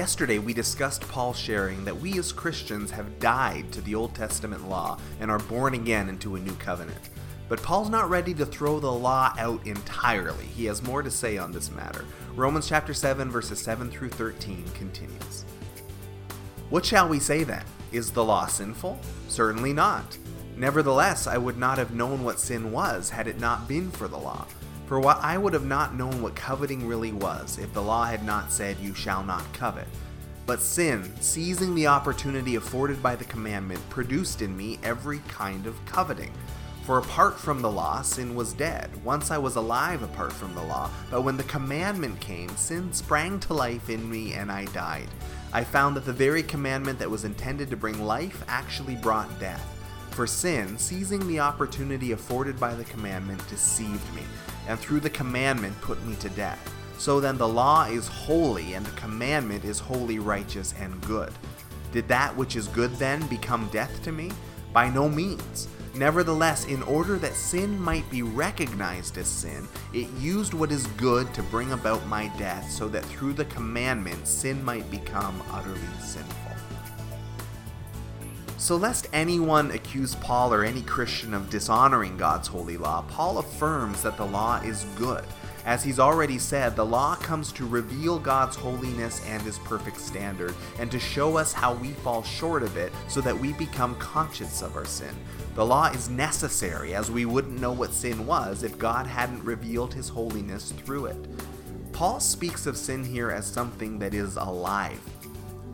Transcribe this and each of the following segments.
Yesterday, we discussed Paul sharing that we as Christians have died to the Old Testament law and are born again into a new covenant. But Paul's not ready to throw the law out entirely. He has more to say on this matter. Romans chapter 7 verses 7 through 13 continues. What shall we say then? Is the law sinful? Certainly not. Nevertheless, I would not have known what sin was had it not been for the law. For what I would have not known what coveting really was if the law had not said, You shall not covet. But sin, seizing the opportunity afforded by the commandment, produced in me every kind of coveting. For apart from the law, sin was dead. Once I was alive apart from the law, but when the commandment came, sin sprang to life in me and I died. I found that the very commandment that was intended to bring life actually brought death. For sin, seizing the opportunity afforded by the commandment, deceived me and through the commandment put me to death. So then the law is holy, and the commandment is holy, righteous, and good. Did that which is good then become death to me? By no means. Nevertheless, in order that sin might be recognized as sin, it used what is good to bring about my death, so that through the commandment sin might become utterly sinful. So, lest anyone accuse Paul or any Christian of dishonoring God's holy law, Paul affirms that the law is good. As he's already said, the law comes to reveal God's holiness and his perfect standard, and to show us how we fall short of it so that we become conscious of our sin. The law is necessary, as we wouldn't know what sin was if God hadn't revealed his holiness through it. Paul speaks of sin here as something that is alive,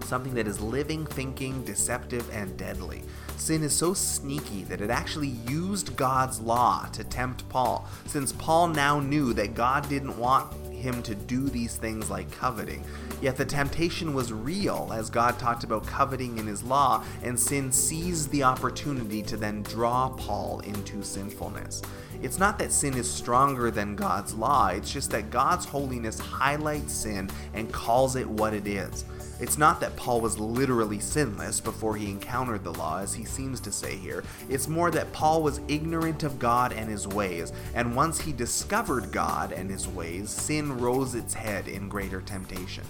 something that is living, thinking, deceptive, and deadly. Sin is so sneaky that it actually used God's law to tempt Paul, since Paul now knew that God didn't want him to do these things like coveting. Yet the temptation was real, as God talked about coveting in his law, and sin seized the opportunity to then draw Paul into sinfulness. It's not that sin is stronger than God's law, it's just that God's holiness highlights sin and calls it what it is. It's not that Paul was literally sinless before he encountered the law, as he seems to say here. It's more that Paul was ignorant of God and his ways, and once he discovered God and his ways, sin rose its head in greater temptation.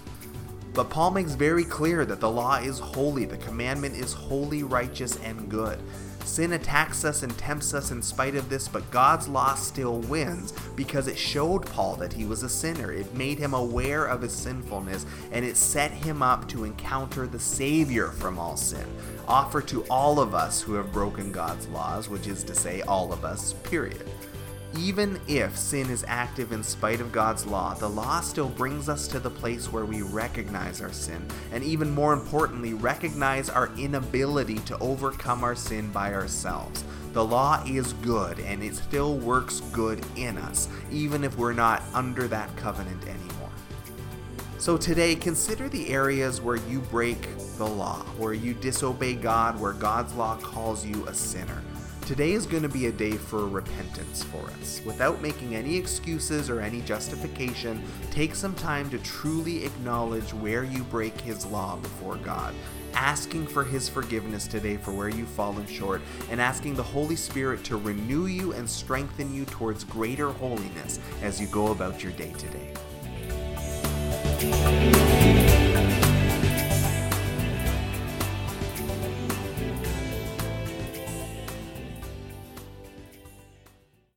But Paul makes very clear that the law is holy, the commandment is holy, righteous, and good. Sin attacks us and tempts us in spite of this, but God's law still wins because it showed Paul that he was a sinner. It made him aware of his sinfulness and it set him up to encounter the Savior from all sin, offered to all of us who have broken God's laws, which is to say, all of us, period. Even if sin is active in spite of God's law, the law still brings us to the place where we recognize our sin, and even more importantly, recognize our inability to overcome our sin by ourselves. The law is good, and it still works good in us, even if we're not under that covenant anymore. So today, consider the areas where you break the law, where you disobey God, where God's law calls you a sinner. Today is going to be a day for repentance for us. Without making any excuses or any justification, take some time to truly acknowledge where you break His law before God, asking for His forgiveness today for where you've fallen short, and asking the Holy Spirit to renew you and strengthen you towards greater holiness as you go about your day today.